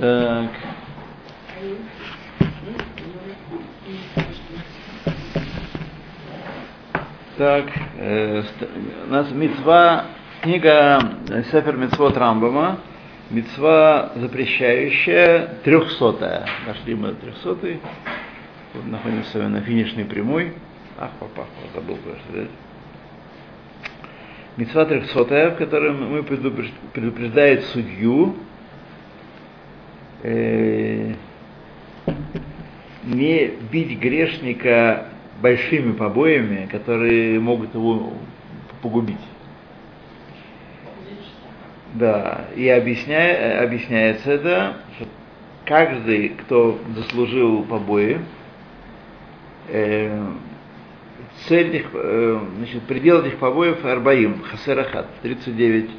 Так. Так, э, у нас мецва, книга Сефер Мецвод Рамбама, мецва запрещающая, трехсотая. Нашли мы трехсотый. Вот находимся на финишной прямой. Ах, папа, забыл кое-что. Мецва трехсотая, в которой мы предупреж- предупреждает судью, э, не бить грешника большими побоями, которые могут его погубить. Да, и объясняя, объясняется это, что каждый, кто заслужил побои, э, цель этих, э, значит, предел этих побоев арбаим, хасерахат, 39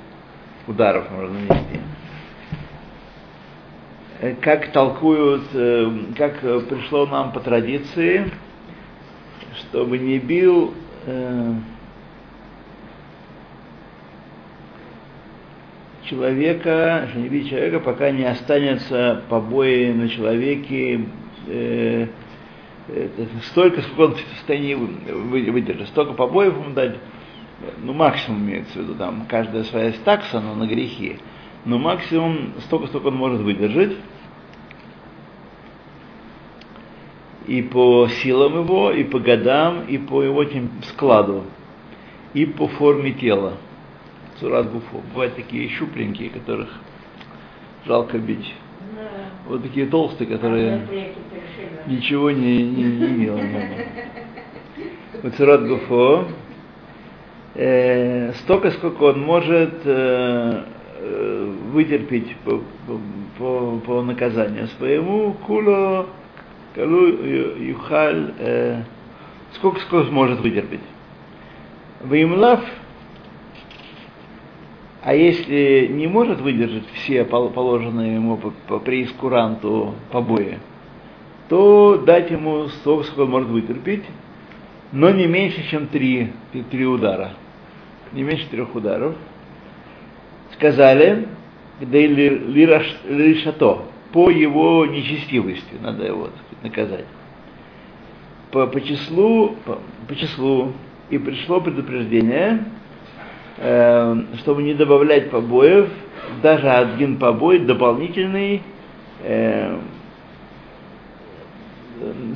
ударов можно нанести. Как толкуют, э, как э, пришло нам по традиции, чтобы не бил э, человека, что не бить человека, пока не останется побои на человеке э, э, столько, сколько он в состоянии вы- выдержать. Столько побоев ему дать, ну максимум имеется в виду, там каждая своя такса, но на грехи. Но максимум столько, сколько он может выдержать. и по силам его, и по годам, и по его складу, и по форме тела. Цурат гуфо. Бывают такие щупленькие, которых жалко бить. Вот такие толстые, которые ничего не, не, не имело. Вот Цурат гуфо. Э, столько, сколько он может э, э, вытерпеть по, по, по, наказанию своему, куло Калу Юхаль, э, сколько, сколько сможет вытерпеть. Ваимлав, а если не может выдержать все пол- положенные ему по, по преискуранту побои, то дать ему столько, сколько он может вытерпеть, но не меньше, чем три, три удара. Не меньше трех ударов. Сказали, лирашато, по его нечестивости, надо его сказать, наказать. По, по числу, по, по числу, и пришло предупреждение, э, чтобы не добавлять побоев, даже один побой дополнительный э,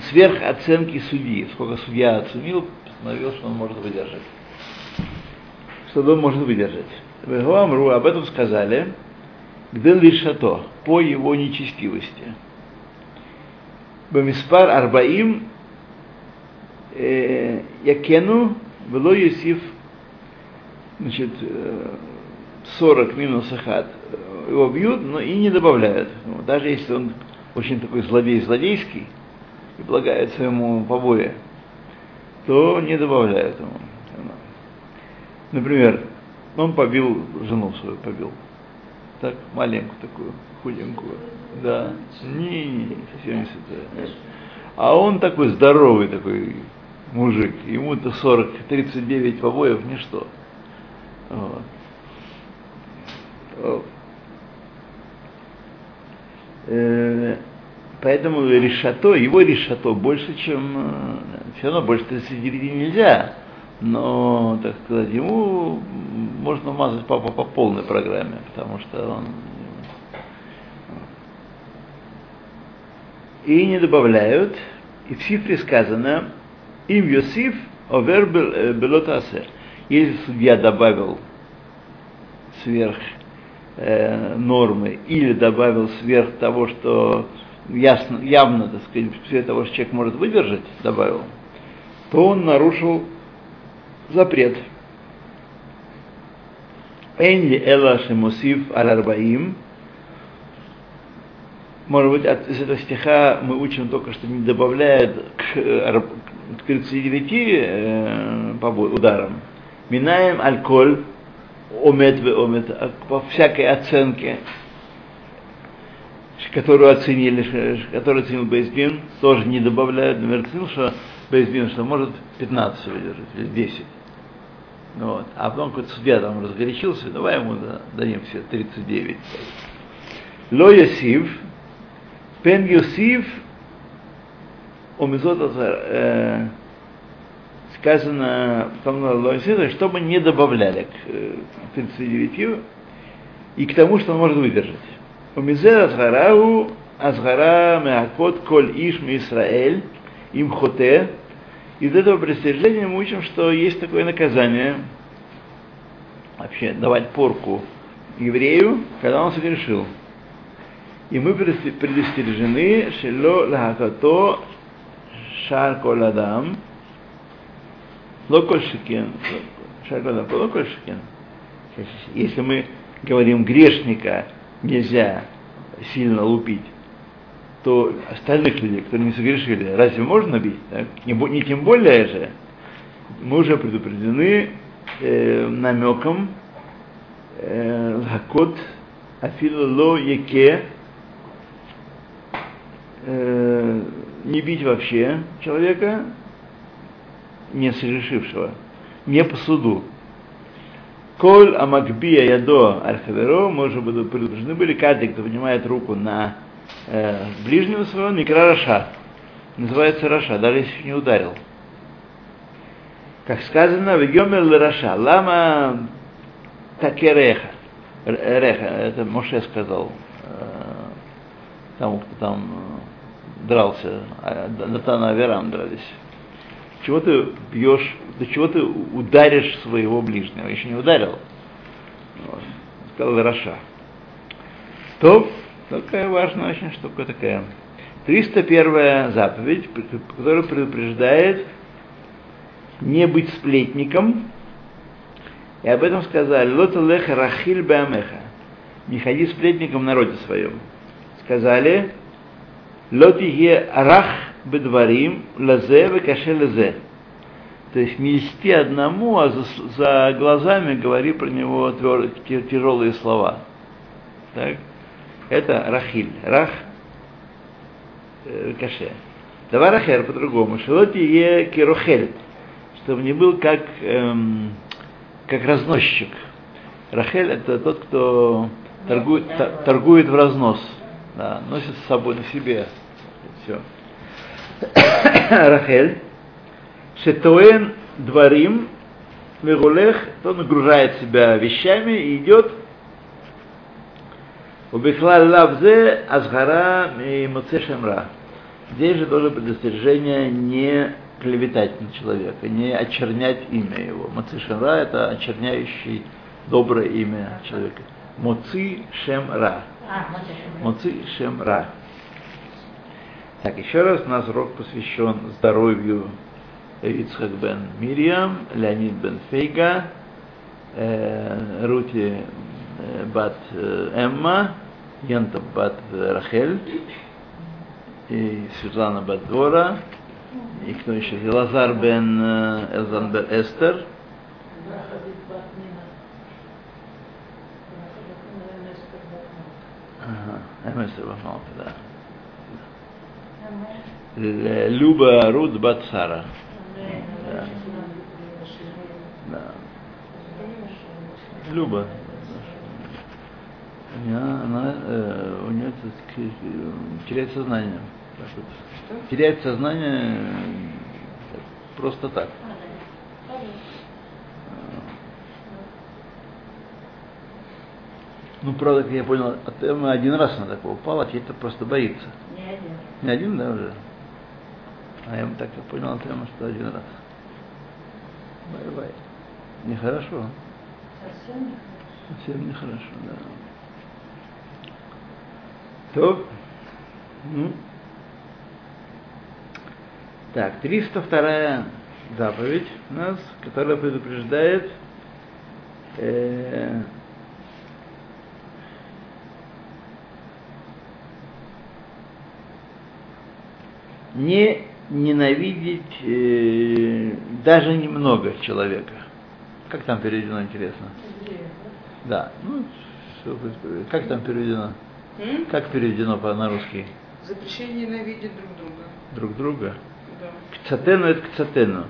сверх оценки судьи. Сколько судья оценил, постановил, что он может выдержать. Что он может выдержать. Об этом сказали, где лишато, по его нечестивости. Бамиспар Арбаим э, Якену Вело Юсиф значит, э, 40 минус ахат его бьют, но и не добавляют. Даже если он очень такой злодей злодейский и полагается ему побои, то не добавляют ему. Например, он побил жену свою, побил так маленькую такую, худенькую. Да. Не, не, не, совсем не. А он такой здоровый такой мужик. Ему-то 40, 39 побоев ничто. Вот. Э, Поэтому решато, его решато больше, чем... Все равно больше 39 нельзя. Но, так сказать, ему можно мазать папа по полной программе, потому что он... И не добавляют, и в цифре сказано, им Йосиф овер белотасе. Если судья добавил сверх э, нормы или добавил сверх того, что ясно, явно, так сказать, все того, что человек может выдержать, добавил, то он нарушил запрет. Энли эла шемусив аль-арбаим. Может быть, от, из этого стиха мы учим только, что не добавляет к, к 39 э, ударам. Минаем альколь, омет в омет, по всякой оценке, которую оценили, которую оценил Бейсбин, тоже не добавляют. Например, что Бейсбин, что может 15 выдержать, или 10. Вот. А потом какой-то судья там разгорячился, давай ему дадим все 39. Ло Ясив, Пен Юсиф Умизот э, сказано в том Лоисида, чтобы не добавляли к э, 39 и к тому, что он может выдержать. Умизер Азгарау Азгара Меакот Коль Иш Исраэль им хоте. Из этого предостережения мы учим, что есть такое наказание, вообще давать порку еврею, когда он совершил. И мы предостережены, шело лахакато шар коладам, локоль шикен, шар коладам, локоль шикен. Если мы говорим грешника, нельзя сильно лупить, то остальных людей, которые не согрешили, разве можно бить? Так? Не, не тем более же, мы уже предупреждены э, намеком להכות э, אפילו לא יכה э, не бить вообще человека, не совершившего, не по суду. Коль амакбия ядо альхаверо, мы уже предупреждены были, каждый, кто поднимает руку на э, ближнего своего, נקרא רשע. Называется רשע, даже если не ударил. Как сказано, в Раша, лама такереха. Реха, это Моше сказал э, тому, кто там э, дрался, а Натана Аверам дрались. Чего ты бьешь, до чего ты ударишь своего ближнего? Еще не ударил. Вот. Сказал Раша. То Такая важная очень штука такая. 301 заповедь, которая предупреждает не быть сплетником. И об этом сказали, лота леха рахиль беамеха. Не ходи сплетником в народе своем. Сказали, лотихе рах бедварим лазе векаше лазе. То есть не льсти одному, а за, за глазами говори про него твер, тяжелые слова. Так? Это рахиль. Рах э, каше. Давай рахер по-другому. Шелоти е кирохель. Чтобы не был как, эм, как разносчик. Рахель это тот, кто торгует, торгует в разнос. Да, носит с собой на себе. Все. Рахель. Шетоэн дворим Мегулех, то нагружает себя вещами и идет Убихлал лавзе азгара и муцешемра. Здесь же тоже предостережение не клеветать на человека, не очернять имя его. Муцешемра – это очерняющий доброе имя человека. Муци шемра. Муци шемра. Так, еще раз у нас урок посвящен здоровью Ицхак бен Мирьям, Леонид бен Фейга, э, Рути э, бат э, Эмма, Янта бат Рахель, и Светлана бат Дора, и кто еще? И Лазар бен Элзан бен Эстер. Ага, Эместер Бахмалка, да. Люба Руд бат Сара. Да. да. Люба она, она э, у нее так, теряет сознание. Что? Теряет сознание просто так. Ну, правда, как я понял, от Эммы один раз она такого упала, а теперь просто боится. Не один. Не один, да, уже? А я так понял от Эммы, что один раз. Бай-бай. Нехорошо. Совсем не Совсем нехорошо, да. טוב. Ну. Так, 302 заповедь у нас, которая предупреждает э, не ненавидеть э, даже немного человека. Как там переведено, интересно? Да. Ну, как там переведено? М? Как переведено на русский? Запрещение ненавидеть друг друга. Друг друга. Да. Кцатену это кцатену.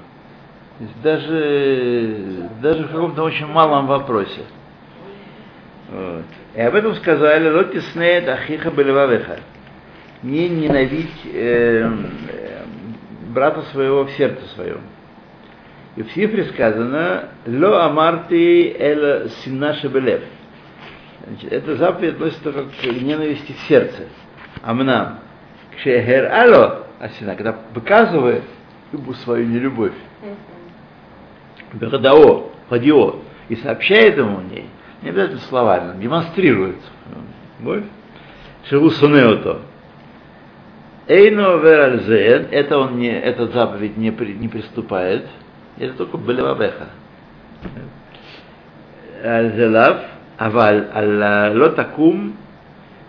То есть даже, даже в каком-то очень малом вопросе. Вот. И об этом сказали, лотиснеет ахиха белевавеха. не ненавидь э, брата своего в сердце своем. И в Сифре сказано «Ло амарти эла сина шебелев». Значит, эта заповедь относится только к ненависти в сердце. Амнам. Кшехер ало асина, когда показывает любую свою нелюбовь. Бердао, подио, и сообщает ему о ней, не обязательно словами, он демонстрирует любовь. Шеву сунеото. Эйно веральзен, это он не, этот заповедь не, при, не приступает, это только белевавеха. Альзелав, аваль, алла лотакум,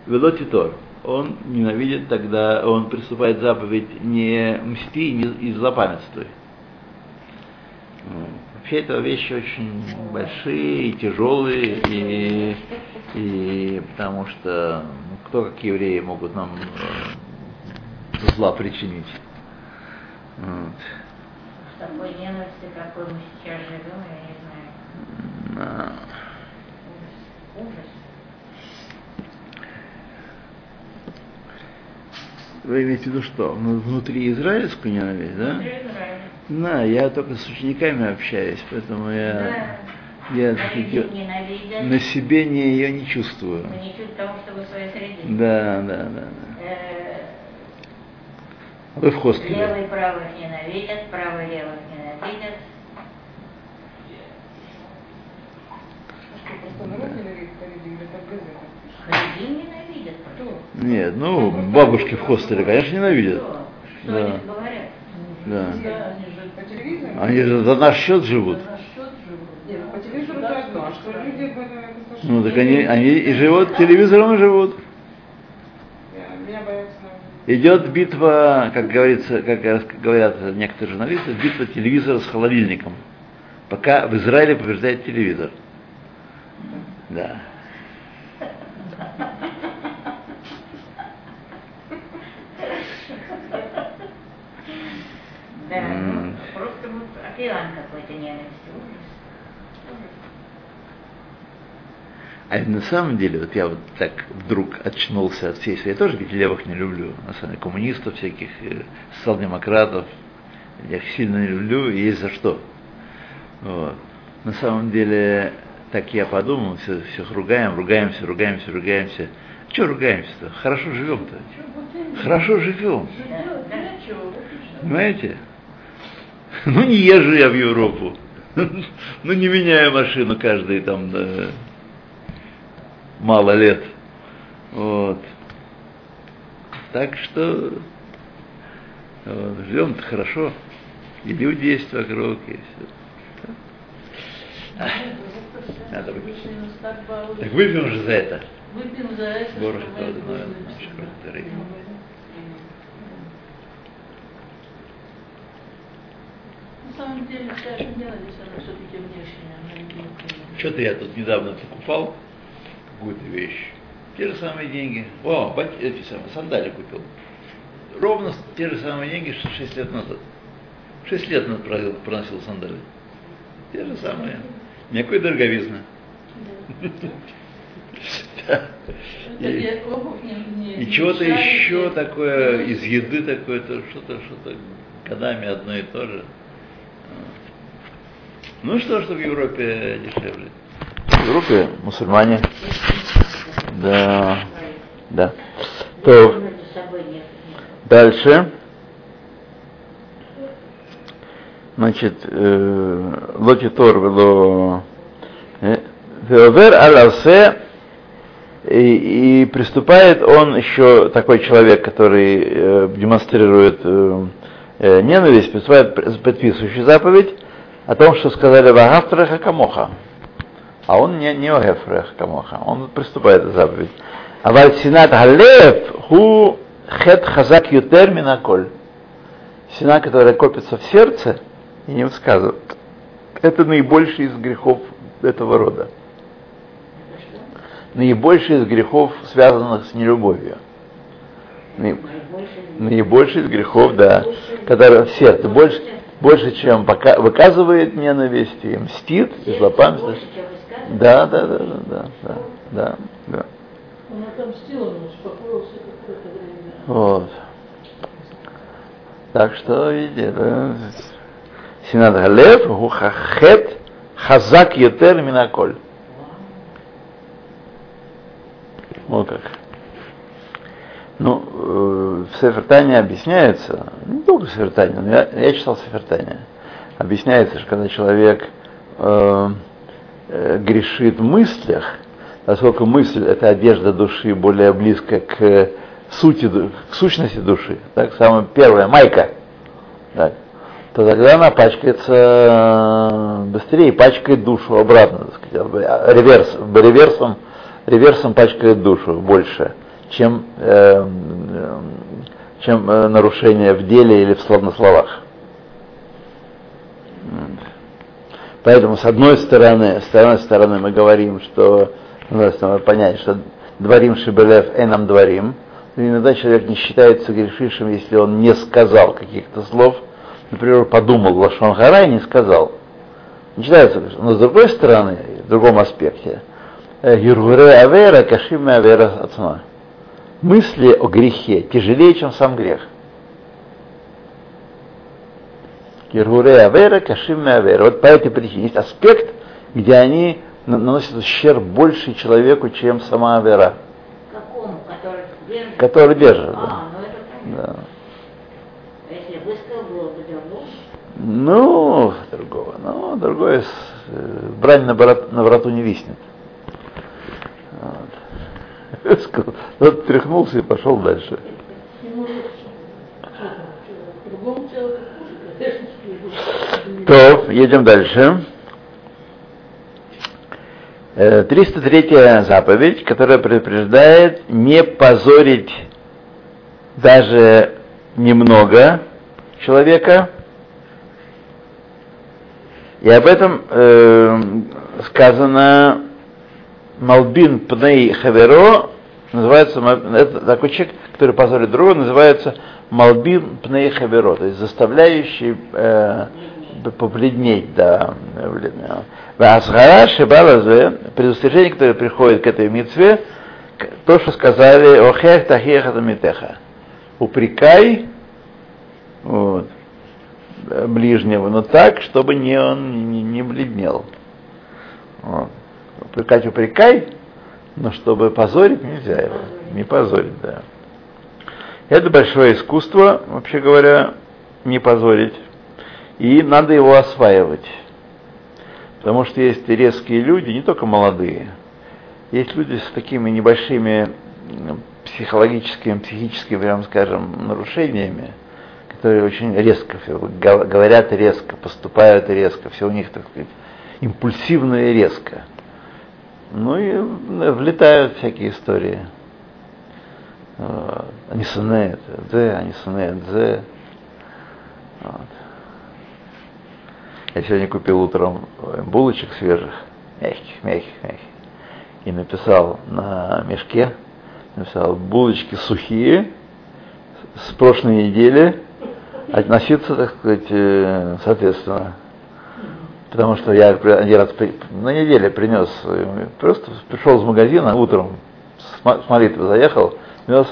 велотитор. Он ненавидит тогда, он приступает заповедь не мсти, не и злопамятствуй. Вообще это вещи очень большие и тяжелые, и, и потому что ну, кто, как евреи, могут нам э, зла причинить. Вот. С такой ненавистью, какой мы сейчас живем, я не знаю. Вы имеете в виду что? Ну, внутри израильскую ненависть, да? Да, я только с учениками общаюсь, поэтому я, Да. я так на себе не, ее не чувствую. но не чуть того, что вы в своей среде. Да, да, да. да. Э, Вы в хостеле. Левый правых ненавидят, правый левых ненавидят. А что, просто народ ненавидит Харидим, или так газета пишет? Харидим ненавидят. Кто? Нет, ну, бабушки в хостеле, конечно, ненавидят. Да. они говорят? Да. Нет, по телевизору? Они же за наш счет живут. Нет, по телевизору это одно, а Ну, так они, они и живут, телевизором и живут. Идет битва, как говорится, как говорят некоторые журналисты, битва телевизора с холодильником. Пока в Израиле побеждает телевизор. Да. Да, ну, просто вот океан какой-то ненависти. А на самом деле, вот я вот так вдруг очнулся от всей своей, я тоже ведь левых не люблю, на самом деле, коммунистов всяких, э, социал-демократов, я их сильно не люблю, и есть за что. Вот. На самом деле, так я подумал, все, всех ругаем, ругаемся, ругаемся, ругаемся. Че ругаемся-то? Хорошо живем-то. Хорошо живем. Понимаете? Ну не езжу я в Европу. Ну не меняю машину каждые там да, мало лет. Вот. Так что вот, живем-то хорошо. И люди есть вокруг, и все. Надо выпить. Так выпьем же за это. Выпьем за это, Борох. На самом деле, вся она все-таки внешняя, не внутренняя. Что-то я тут недавно покупал какую-то вещь. Те же самые деньги. О, эти самые сандали купил. Ровно те же самые деньги, что 6 лет назад. 6 лет назад про- проносил сандали. Те же самые. Никакой дороговизны. И- И чего-то еще такое, из еды такое, то что-то, что-то годами одно и то же. Ну что, что в Европе дешевле? В Европе мусульмане. Да, да. То, дальше. Значит, э, лотитор вело э, веовер аласе и, и приступает он еще такой человек, который э, демонстрирует э, э, ненависть, приступает пр- подписывающий заповедь о том, что сказали Вагафтреха Камоха. А он не, не Вагафтреха Камоха, он приступает к заповедь. А Вальсинат Галев ху хет хазак ютер минаколь. Сина, которая копится в сердце и не высказывает. Это наибольший из грехов этого рода. Наибольший из грехов, связанных с нелюбовью. Наи- Наибольший из грехов, да, который в сердце больше, больше чем пока, выказывает ненависть и мстит, и злопамятствует. Да, да, да, да, да, да, да, да. Ну, отомстил, он успокоился какое-то время. Вот. Так что, видите, да, Синат Галев, Хухахет, Хазак Йотер Минаколь. Вот как. Ну, э, в Сефертане объясняется, не только в Сефертане, но я, я читал Сефертане, объясняется, что когда человек э, э, грешит в мыслях, поскольку мысль – это одежда души более близко к сути, к сущности души, так, самая первая, майка, так, то тогда она пачкается э, быстрее, пачкает душу обратно, так сказать, реверс, реверсом, реверсом пачкает душу больше – чем, э, чем э, нарушение в деле или в словах. Поэтому, с одной стороны, с одной стороны мы говорим, что нужно понять, что дворим шибелев энам дворим. Иногда человек не считается грешившим, если он не сказал каких-то слов, например, подумал лашон гара и не сказал. Не считается Но с другой стороны, в другом аспекте, Гиргуре Авера Кашим Авера Ацма мысли о грехе тяжелее, чем сам грех. Киргуре Авера, Кашим Авера. Вот по этой причине есть аспект, где они наносят ущерб больше человеку, чем сама Авера. Какому? Который держит? Который держит, да. А, ну это да. А Если высказал, было бы другого. Ну, другого. Ну, другое, э, брань на, брат, на врату не виснет. Вот. Сказал, Тот тряхнулся и пошел дальше. То, едем дальше. Э, 303 заповедь, которая предупреждает не позорить даже немного человека. И об этом э, сказано Малбин Пней Хаверо, называется, это такой человек, который позорит другого, называется Малбин Пней Хаверо, то есть заставляющий э, побледнеть, да, бледнее. Асгара Шибалазе, предустрежение, которое приходит к этой митве, то, что сказали Охех Тахеха Тамитеха. Упрекай вот, ближнего, но так, чтобы не он не, не бледнел. Вот. Упрекать упрекай, но чтобы позорить нельзя его. Не позорить, да. Это большое искусство, вообще говоря, не позорить. И надо его осваивать. Потому что есть резкие люди, не только молодые, есть люди с такими небольшими психологическими, психическими, прям скажем, нарушениями, которые очень резко все, говорят резко, поступают резко, все у них, так сказать, импульсивно и резко. Ну и влетают всякие истории. Они сынеют, дзе, они сынеют. Вот. Я сегодня купил утром булочек свежих, мягких, мягких, мягких. И написал на мешке, написал булочки сухие, с прошлой недели, относиться, так сказать, э, соответственно. Потому что я один раз на неделе принес, просто пришел из магазина утром, с молитвы заехал, принес,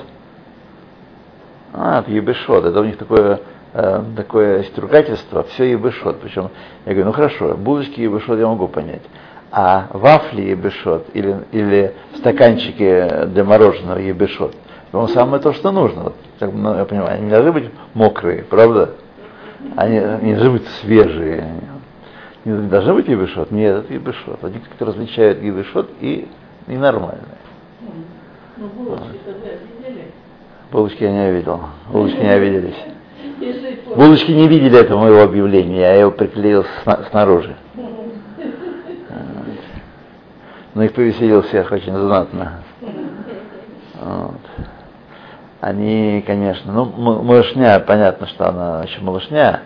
а, это ебешот, это у них такое э, такое есть ругательство, все ебешот. Причем я говорю, ну хорошо, булочки ебешот я могу понять. А вафли ебешот или, или стаканчики для мороженого ебешот, по самое то, что нужно. Вот, как, ну, я понимаю, они не должны быть мокрые, правда? Они не должны быть свежие. Не должны быть ебешот? Нет, это ебешот. Они как-то различают ебешот и, и нормальные. Ну, булочки? Булочки я не видел. Булочки не обиделись. Булочки не видели этого моего объявления, я его приклеил сна- снаружи. Но их повеселил всех очень знатно. Вот. Они, конечно, ну, малышня, понятно, что она еще малышня,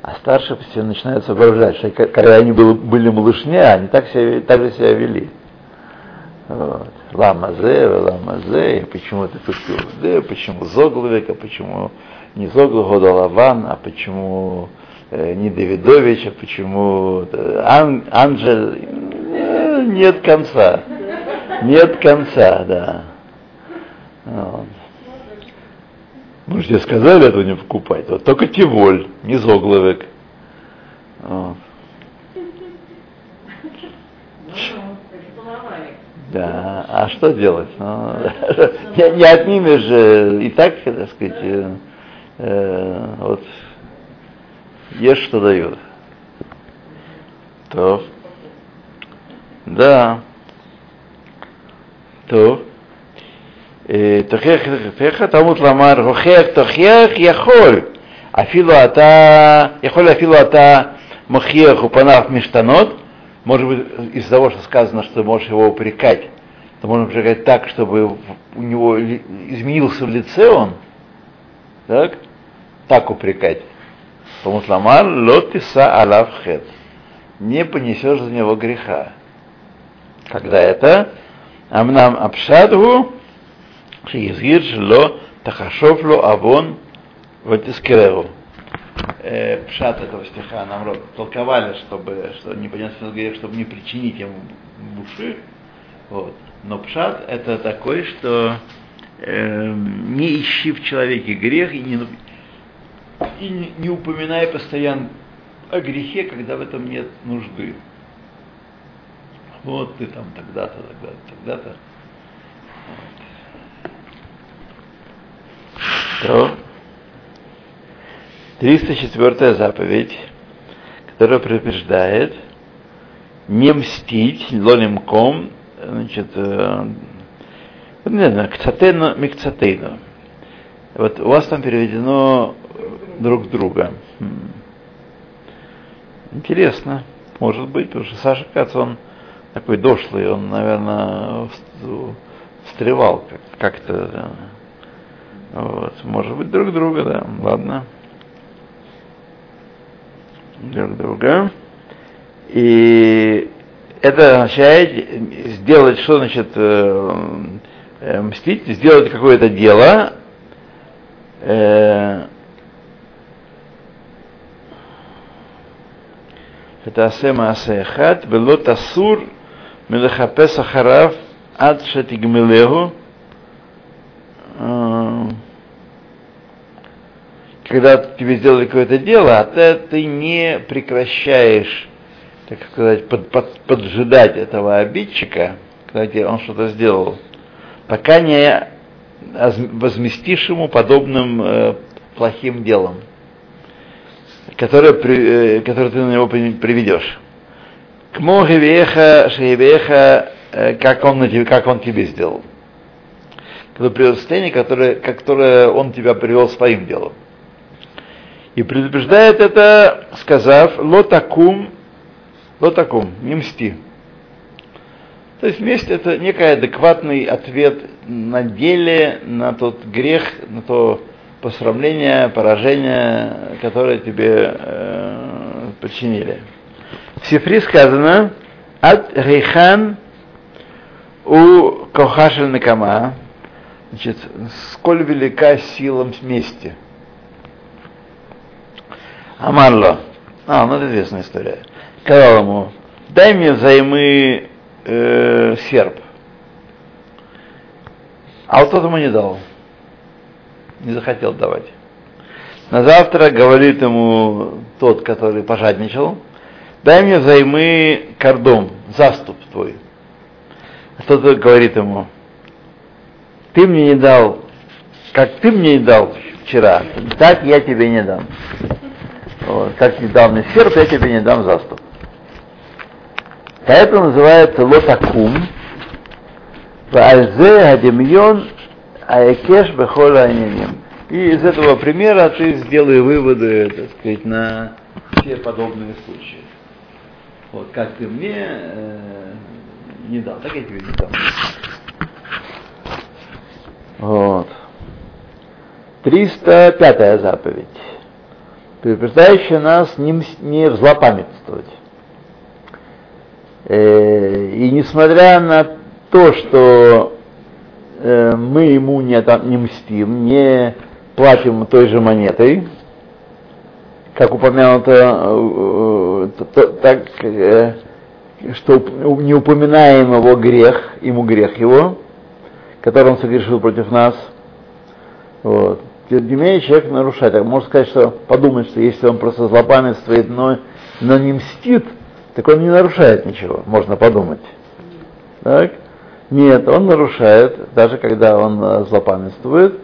а старшие постепенно начинают соображать, что когда они были, были малышня, они так, себя, так же себя вели. Вот. Ламазе, ламазе, почему купил зе, почему Зогловик, а почему не Зоглого Лаван, а почему э, не Давидович, а почему э, Ан, Анджель. Э, Нет конца. Нет конца, да. Вот. Мы же тебе сказали этого не покупать. Вот только тиволь, не зогловик. Вот. Да, а что делать? Ну, не, не отнимешь же, и так, так сказать, э, э, вот, ешь, что дают. То. Да. То. תוכיח תמות לומר, הוכיח תוכיח יכול, אפילו אתה, יכול אפילו אתה מוכיח упанав мештанот, может быть, из-за того, что сказано, что ты можешь его упрекать, то можно упрекать так, чтобы у него изменился в лице он, так, так упрекать. Помусламар лотиса алав хет. Не понесешь за него греха. Когда это? Амнам абшадгу шиизгир шло тахашофло авон ватискерегу. Э, пшат этого стиха нам толковали, чтобы что не грех, чтобы не причинить ему буши. Вот. Но пшат это такой, что э, не ищи в человеке грех и не, и не, не упоминай постоянно о грехе, когда в этом нет нужды. Вот ты там тогда-то, тогда-то, тогда-то. Вот. 304 заповедь, которая предупреждает не мстить лолимком, значит, э, не знаю, кцатейну, микцатейну. Вот у вас там переведено друг друга. Интересно, может быть, потому что Саша Кац, он такой дошлый, он, наверное, встревал как-то. Вот, может быть, друг друга, да, ладно. Друг друга. И это означает сделать, что значит э, э, мстить, сделать какое-то дело, э, это асема асехат, было тасур мелехапес ахарав ад шатигмелегу, когда тебе сделали какое-то дело, а ты, ты не прекращаешь, так сказать, под, под, поджидать этого обидчика, когда тебе он что-то сделал, пока не возместишь ему подобным э, плохим делом, которое, при, э, которое ты на него приведешь. К Могевеха, Шеевеха, э, как он, как он тебе сделал. Когда привел состояние, которое, которое он тебя привел своим делом. И предупреждает это, сказав, лотакум, лотакум, не мсти. То есть месть это некий адекватный ответ на деле, на тот грех, на то посрамление, поражение, которое тебе э, причинили. В Сифри сказано, от рейхан у кохашель накама, значит, сколь велика сила мести. Амарло. А, ну это известная история. Сказал ему, дай мне взаймы э, серп. А вот тот ему не дал. Не захотел давать. На завтра говорит ему тот, который пожадничал, дай мне взаймы кордом, заступ твой. А тот говорит ему, ты мне не дал, как ты мне не дал вчера, так я тебе не дам. Вот, как не дал мне серп, я тебе не дам заступ. Это называется лотакум. Вальзе адемьон аекеш бехола аниним. И из этого примера ты сделай выводы, так сказать, на все подобные случаи. Вот как ты мне э, не дал, так я тебе не дам. Вот. 305 заповедь предупреждающая нас не, не злопамятствовать. Э, и несмотря на то, что э, мы ему не, там, не мстим, не платим той же монетой, как упомянуто, э, так, что не упоминаем его грех, ему грех его, который он согрешил против нас. Вот. Тем не менее, человек нарушает. Можно сказать, что подумать, что если он просто злопамятствует, но, но не мстит, так он не нарушает ничего, можно подумать. Так? Нет, он нарушает, даже когда он э, злопамятствует.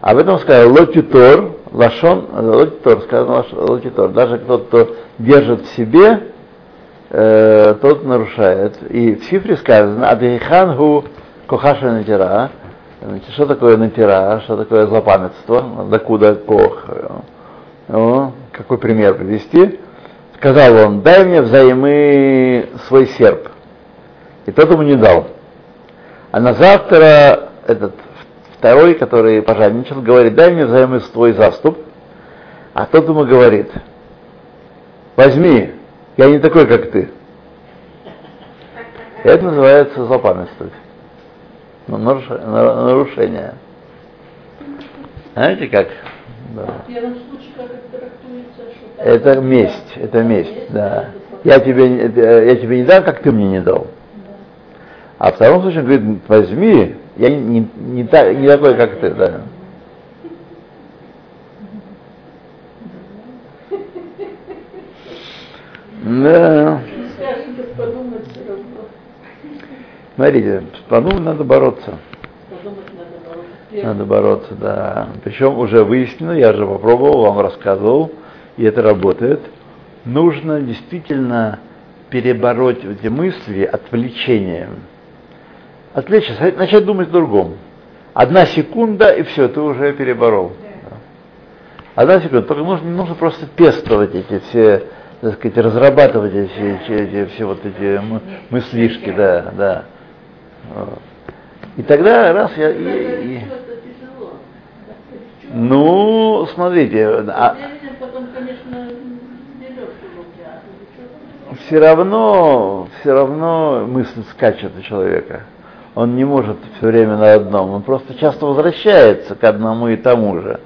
Об этом сказал лотитор, лашон, э, лотитор, сказано лотитор. Даже тот, кто держит в себе, э, тот нарушает. И в Сифре сказано, адихангу кохаша натира, Значит, что такое натира, что такое злопамятство, докуда кох. Ну, какой пример привести? Сказал он, дай мне взаймы свой серп. И тот ему не дал. А на завтра этот второй, который пожадничал, говорит, дай мне взаймы твой заступ. А тот ему говорит, возьми, я не такой, как ты. Это называется злопамятствовать. Ну, нарушение. Знаете как? Да. Это месть, это месть, да. Я тебе, я тебе не дам, как ты мне не дал. А в втором случае он говорит, возьми, я не, не, не, так, не такой, как ты, да. Да. Смотрите, подумать надо бороться. Надо бороться, да. Причем уже выяснено, я же попробовал, вам рассказывал, и это работает. Нужно действительно перебороть эти мысли отвлечением. Отвлечься, начать думать о другом. Одна секунда, и все, ты уже переборол. Одна секунда. Только нужно, нужно просто пестовать эти все, так сказать, разрабатывать эти, эти, эти все вот эти мыслишки, да, да. Вот. И тогда раз я... И, и... Ну, смотрите, а... все равно, все равно мысль скачет у человека. Он не может все время на одном, он просто часто возвращается к одному и тому же.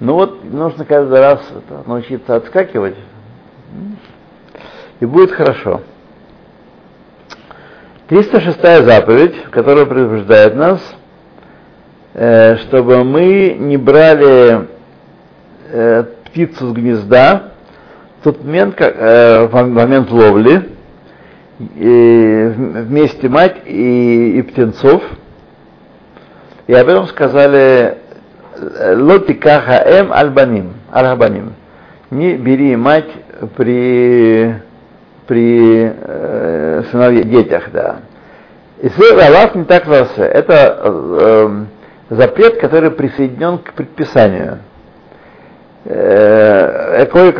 Ну вот нужно каждый раз это, научиться отскакивать, и будет хорошо. 306 заповедь, которая предупреждает нас, э, чтобы мы не брали э, птицу с гнезда в тот момент, как, э, в момент ловли, и вместе мать и, и птенцов. И об этом сказали Лотикаха М Альбаним, Архабаним. Не бери мать при при э, сыновьях, детях, да. И Аллах не так вас. Это э, запрет, который присоединен к предписанию. Э, какой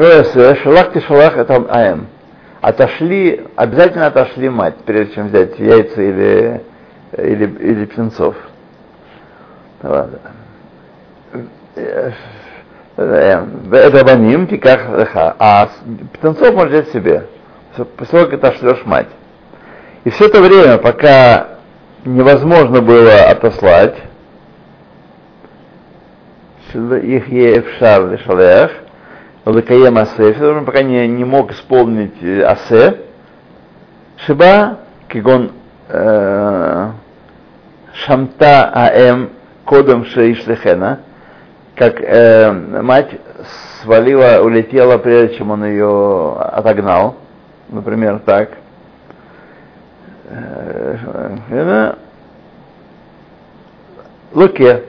шалах ты шалах это аем. Отошли, обязательно отошли мать, прежде чем взять яйца или, или, или птенцов. Это баним, а птенцов можно взять себе после того, как ты мать. И все это время, пока невозможно было отослать, их ефшар лишалех, лакаем асе, пока не, не мог исполнить э, асе, шиба, кигон э, шамта аэм кодом шейшлехена, как э, мать свалила, улетела, прежде чем он ее отогнал, например, так. Это луке.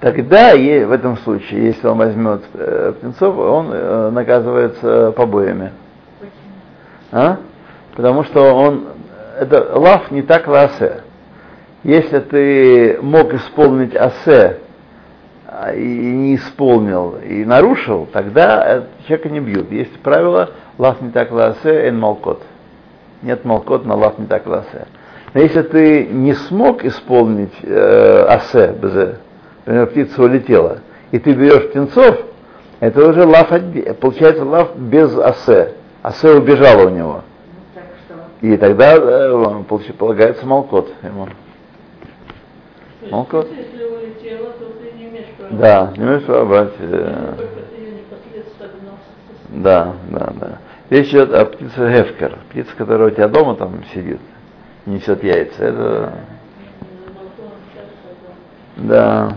Тогда в этом случае, если он возьмет э, птенцов, он э, наказывается побоями. А? Потому что он, это лав не так ласе. Если ты мог исполнить асе и не исполнил, и нарушил, тогда человека не бьют. Есть правило лав не так ласе, эн малкот. Нет малкот на лав не так ласе. Но если ты не смог исполнить э, асе, безе, например, птица улетела, и ты берешь птенцов, это уже лав, получается лав без асе. Асе убежала у него. И тогда э, полагается малкот ему. Малкот? Если улетела, то ты не имеешь права. Да, не имеешь права брать. Э, да, да, да. Речь идет о птице Гефкер, птица, которая у тебя дома там сидит, несет яйца. Это... Да.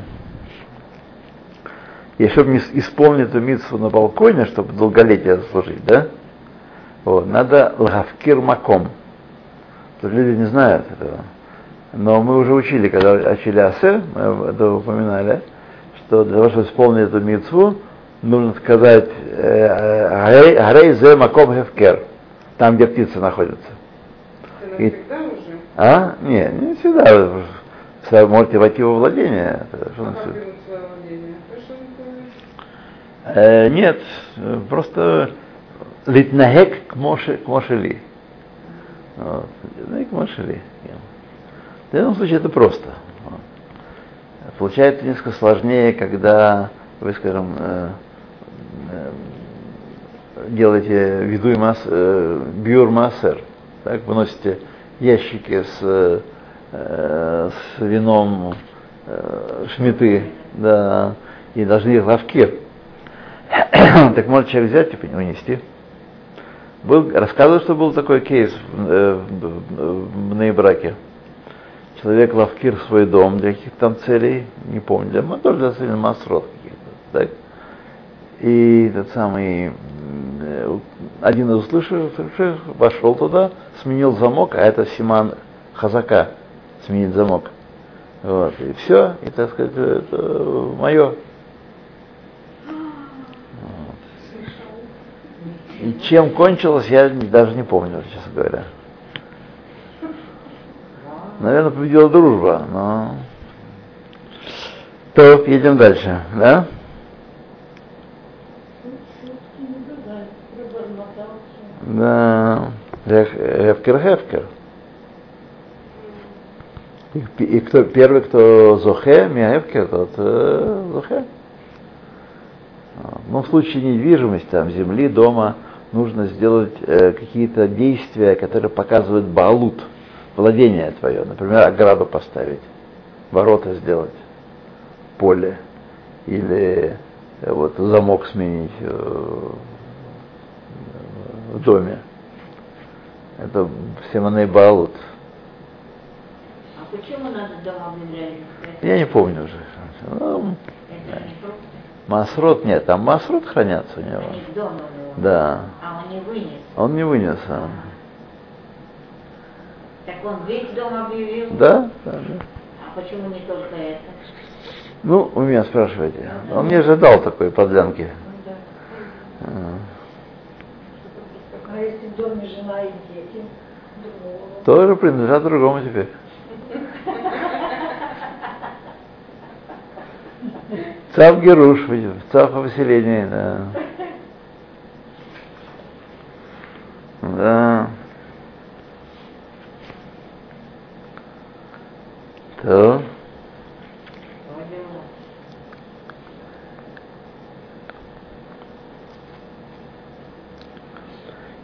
И чтобы исполнить эту митцву на балконе, чтобы долголетие заслужить, да? Вот, надо лавкир маком. Тут люди не знают этого. Но мы уже учили, когда учили Асе, мы это упоминали, что для того, чтобы исполнить эту митцву, нужно сказать «Гарей зе маком хевкер», там, где птица находится. Это И-? А? Не, не всегда. Вы можете войти во владение. Что А. Э, нет, э, просто литнагек к Моше, к Мошели. Вот. Литнагек к Мошели. В данном случае это просто. Получается несколько сложнее, когда вы, скажем, э, э, делаете виду и мас, э, бюр массер, так, выносите ящики с, э, с вином шмиты, да, и должны их лавки. так может человек взять и унести. Был, рассказывал, что был такой кейс в, э, в, в Нейбраке. Человек лавкир в свой дом для каких-то там целей, не помню, для мо- тоже для целей масрот каких-то, так? И этот самый э, один из услышавших вошел туда, сменил замок, а это Симан Хазака, сменить замок. Вот, и все, и так сказать, это мое. И чем кончилось, я даже не помню, честно говоря. Наверное, победила дружба, но... То, едем дальше, да? Да. Хевкер, Хевкер. И, и кто первый, кто Зохе, Миахевкер, тот э, Зохе. А, Но в случае недвижимости, там, земли, дома, нужно сделать э, какие-то действия, которые показывают балут, владение твое. Например, ограду поставить, ворота сделать, поле, или э, вот замок сменить э, в доме. Это семенный балут. А почему надо дом объявлять? Я не помню уже. Ну, Это не фрукты. Масрот нет, там масрот хранятся у него. Они дома. Да. А он не вынес. Он не вынес. а. Так он весь дом объявил? Да? да, да. А почему не только это? Ну, у меня спрашиваете. Он мне же дал такой подлянки. А. А если в доме жена и дети? Другого. Тоже принадлежат другому теперь. Цав Геруш, цав о выселении, да. Да. То.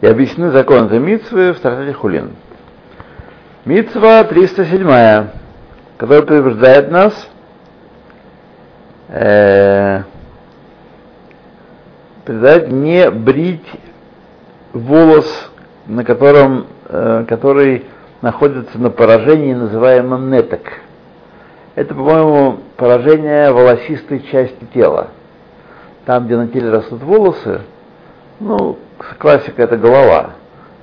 Я объясню закон этой митцвы в трактате Хулин. Митцва 307, которая предупреждает нас э, предупреждает не брить волос, на котором, э, который находится на поражении, называемом неток. Это, по-моему, поражение волосистой части тела. Там, где на теле растут волосы, ну, классика это голова.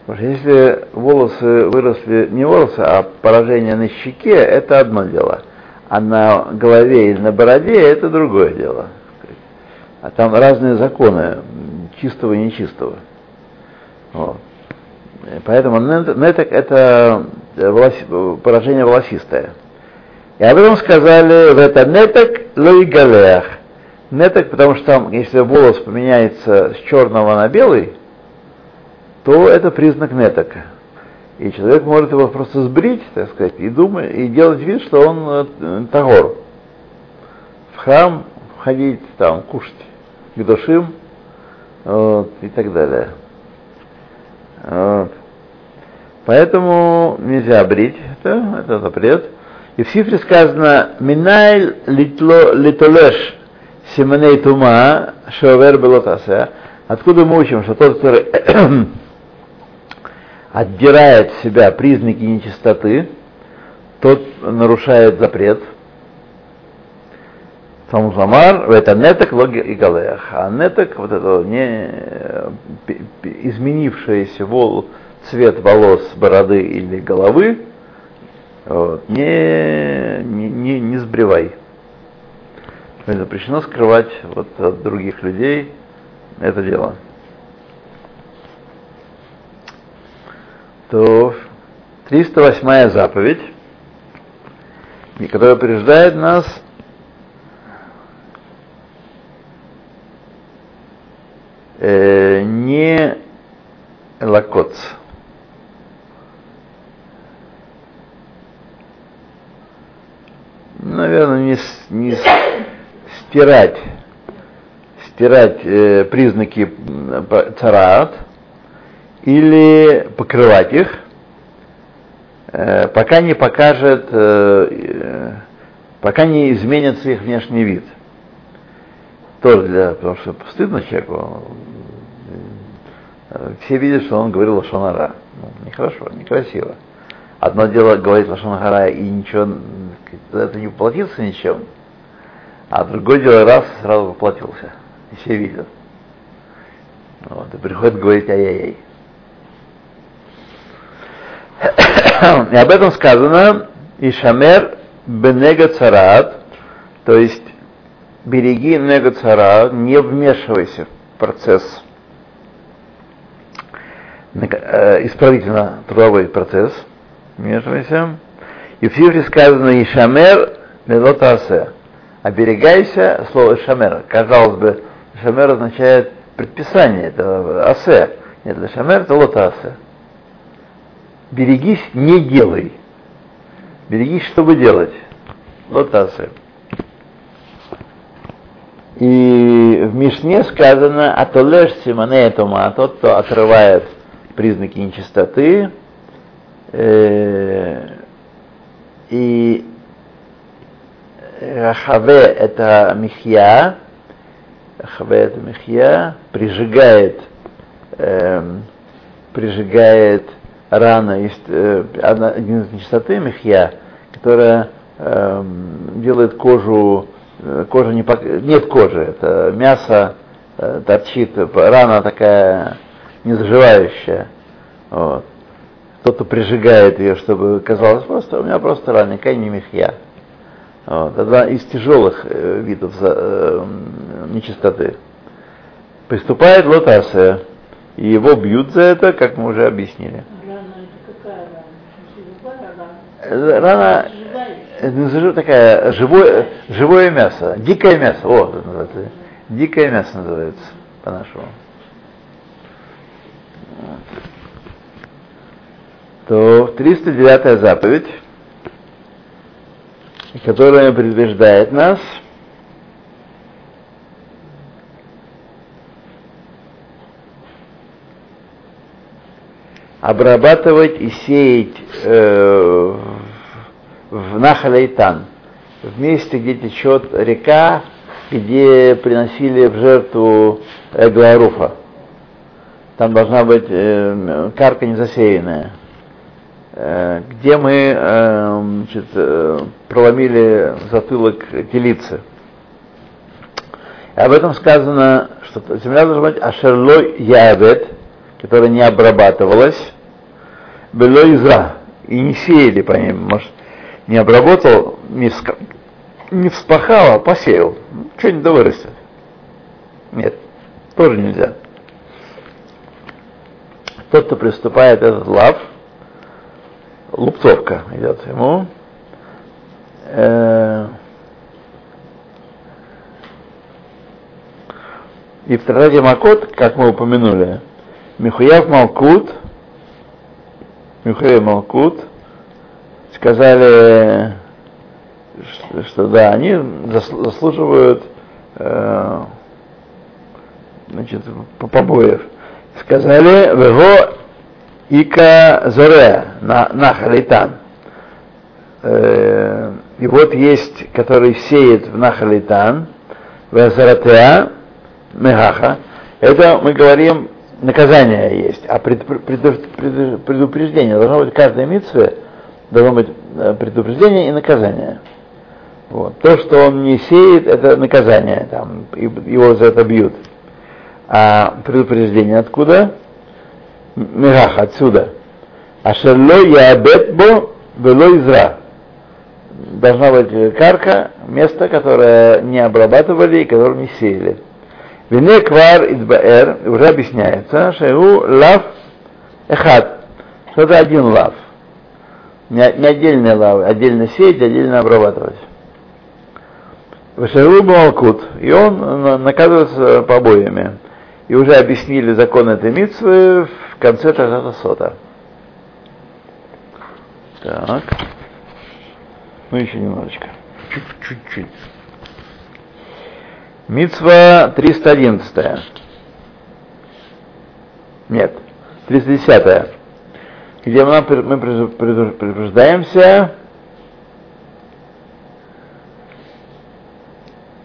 Потому что если волосы выросли, не волосы, а поражение на щеке, это одно дело. А на голове или на бороде это другое дело. А там разные законы, чистого и нечистого. Вот. Поэтому нет- неток это э, поражение волосистое. И об этом сказали в это неток лоигалеах. Неток, потому что там, если волос поменяется с черного на белый, то это признак нетока. И человек может его просто сбрить, так сказать, и думать, и делать вид, что он э, тагор. В храм ходить, там, кушать, к душим, вот, и так далее. Вот. Поэтому нельзя брить, это, это запрет. И в Сифре сказано «Минайль литолеш семеней тума шовер белотасе». Откуда мы учим, что тот, который отдирает в себя признаки нечистоты, тот нарушает запрет. Самузамар, это неток логи и галех. А неток, вот это не изменившийся вол, цвет волос, бороды или головы, вот, не, не, не, не сбривай. Запрещено скрывать вот, от других людей это дело. То 308 заповедь, которая преждает нас э, не лакоц. Наверное, не, не стирать, стирать э, признаки цараат или покрывать их, э, пока не покажет, э, э, пока не изменится их внешний вид. Тоже для, потому что стыдно человеку. Э, Все видят, что он говорил Лошонара. Ну, нехорошо, некрасиво. Одно дело говорить Лошонара и ничего, это не воплотился ничем, а другое дело раз сразу воплотился. И все видят. Вот, и приходит говорить ай-яй-яй. И об этом сказано Ишамер бенега царат, то есть береги нега царат, не вмешивайся в процесс, э, исправительно-трудовой процесс, вмешивайся. И в Сифре сказано Ишамер лелотасе, оберегайся, слово шамер, казалось бы, шамер означает предписание, это асе, нет, для шамер это лотасе берегись, не делай. Берегись, чтобы делать. Лотасы. И в Мишне сказано, атолеш симане тома, тот, кто отрывает признаки нечистоты, э, и Рахаве это михья, Рахаве это михья, прижигает, эм, прижигает рана, есть э, одна, из нечистоты мехья, которая эм, делает кожу, кожа не пок... нет кожи, это мясо э, торчит, рана такая незаживающая. Вот. Кто-то прижигает ее, чтобы казалось просто, у меня просто рана, никакая не мехья. Вот. Одна из тяжелых э, видов э, нечистоты. Приступает лотасия, и его бьют за это, как мы уже объяснили. Рана это какая рана? Рана? Такая живое, живое мясо, дикое мясо, это называется. Дикое мясо называется по-нашему. То 309 заповедь, которая предупреждает нас, обрабатывать и сеять э, в, Нахалейтан, в месте, где течет река, где приносили в жертву Эгларуфа. Там должна быть э, карка незасеянная, э, где мы э, значит, э, проломили затылок телицы. Об этом сказано, что земля должна быть ашерлой ябет, которая не обрабатывалась, было изра, и не сеяли по ним, может, не обработал, не, ска- не вспахал, а посеял. Что-нибудь да вырастет. Нет, тоже нельзя. Тот, кто приступает этот лав, лупцовка идет ему, э, и в Трактате Макот, как мы упомянули, Михуяв Малкут, Михуяв Малкут, сказали, что, что да, они засл- заслуживают э, значит, по- побоев. Сказали, вего ика зоре на, на халитан. Э, и вот есть, который сеет в Нахалитан, в Азаратеа, Мегаха. Это мы говорим, наказание есть, а пред- пред- пред- предупреждение должно быть в каждой митве, должно быть э, предупреждение и наказание. Вот. То, что он не сеет, это наказание, там, его за это бьют. А предупреждение откуда? Мирах, отсюда. А шерло яабетбо вело изра. Должна быть карка, место, которое не обрабатывали и которое не сеяли. Вине квар идбаэр уже объясняется, его лав эхат, что это один лав. Не, не отдельные лавы, отдельно сеять, отдельно обрабатывать. Вышеру Малкут, и он на- наказывается побоями. И уже объяснили закон этой митцвы в конце Тратата Сота. Так. Ну, еще немножечко. Чуть- Чуть-чуть. Мицва 311. Нет, 310. Где мы, предупреждаемся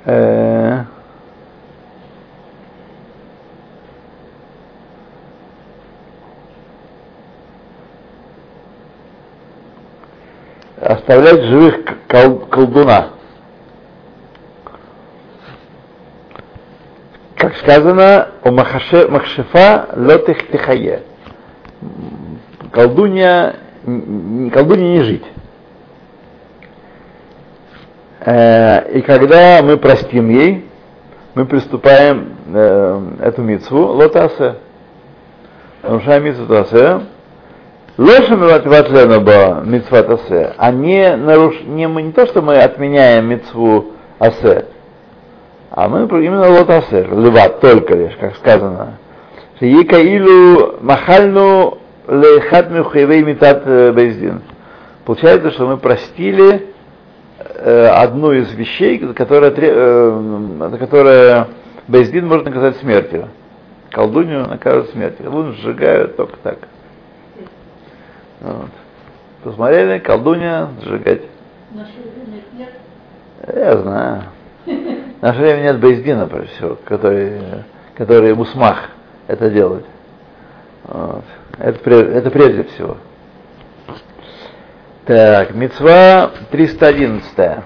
э, оставлять живых кол- колдуна. Как сказано, у Махаше- Махшефа лотых тихае. Колдунья, колдунья не жить. Э, И когда мы простим ей, мы приступаем э, эту митцву лотасе. Нарушаем митцву тасе. Лошем ватлена митцва тасе, а не, наруш... не, мы, не то, что мы отменяем митцву асе, а мы именно лотасе, леват, только лишь, как сказано. Шиикаилу махальну лехат мюхевей митат э, бейздин. Получается, что мы простили э, одну из вещей, которая, э, которая Бейздин может наказать смертью. Колдунью накажут смертью. Колдунью сжигают только так. Вот. Посмотрели, колдунья сжигать. В наше время нет. Я знаю. В наше время нет Бейздина, прежде всего, который, который мусмах это делать. Вот. Это, это прежде всего. Так, мецва 311. А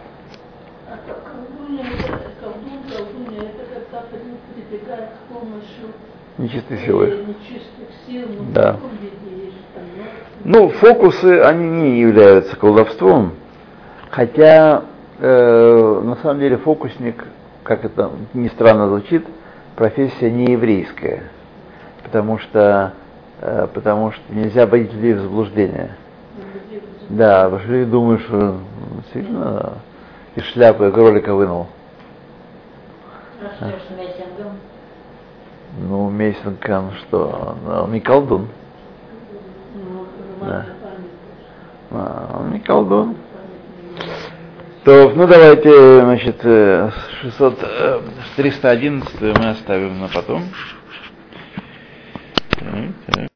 колдунья, это- колдун, колдунья, это когда прибегает к помощи Нечистой силы. э, нечистых сил, ну, Да. Ну, фокусы, они не являются колдовством, хотя э, на самом деле фокусник, как это ни странно звучит, профессия не еврейская, потому что, потому что нельзя вводить людей в заблуждение. Да, потому что люди думают, что действительно из шляпы кролика вынул. А? Ну, Мейсон Кан, что, ну, он не колдун. ну, Да. А, он не колдун. То, ну давайте, значит, э, 600, э, 311 мы оставим на потом. Так, так.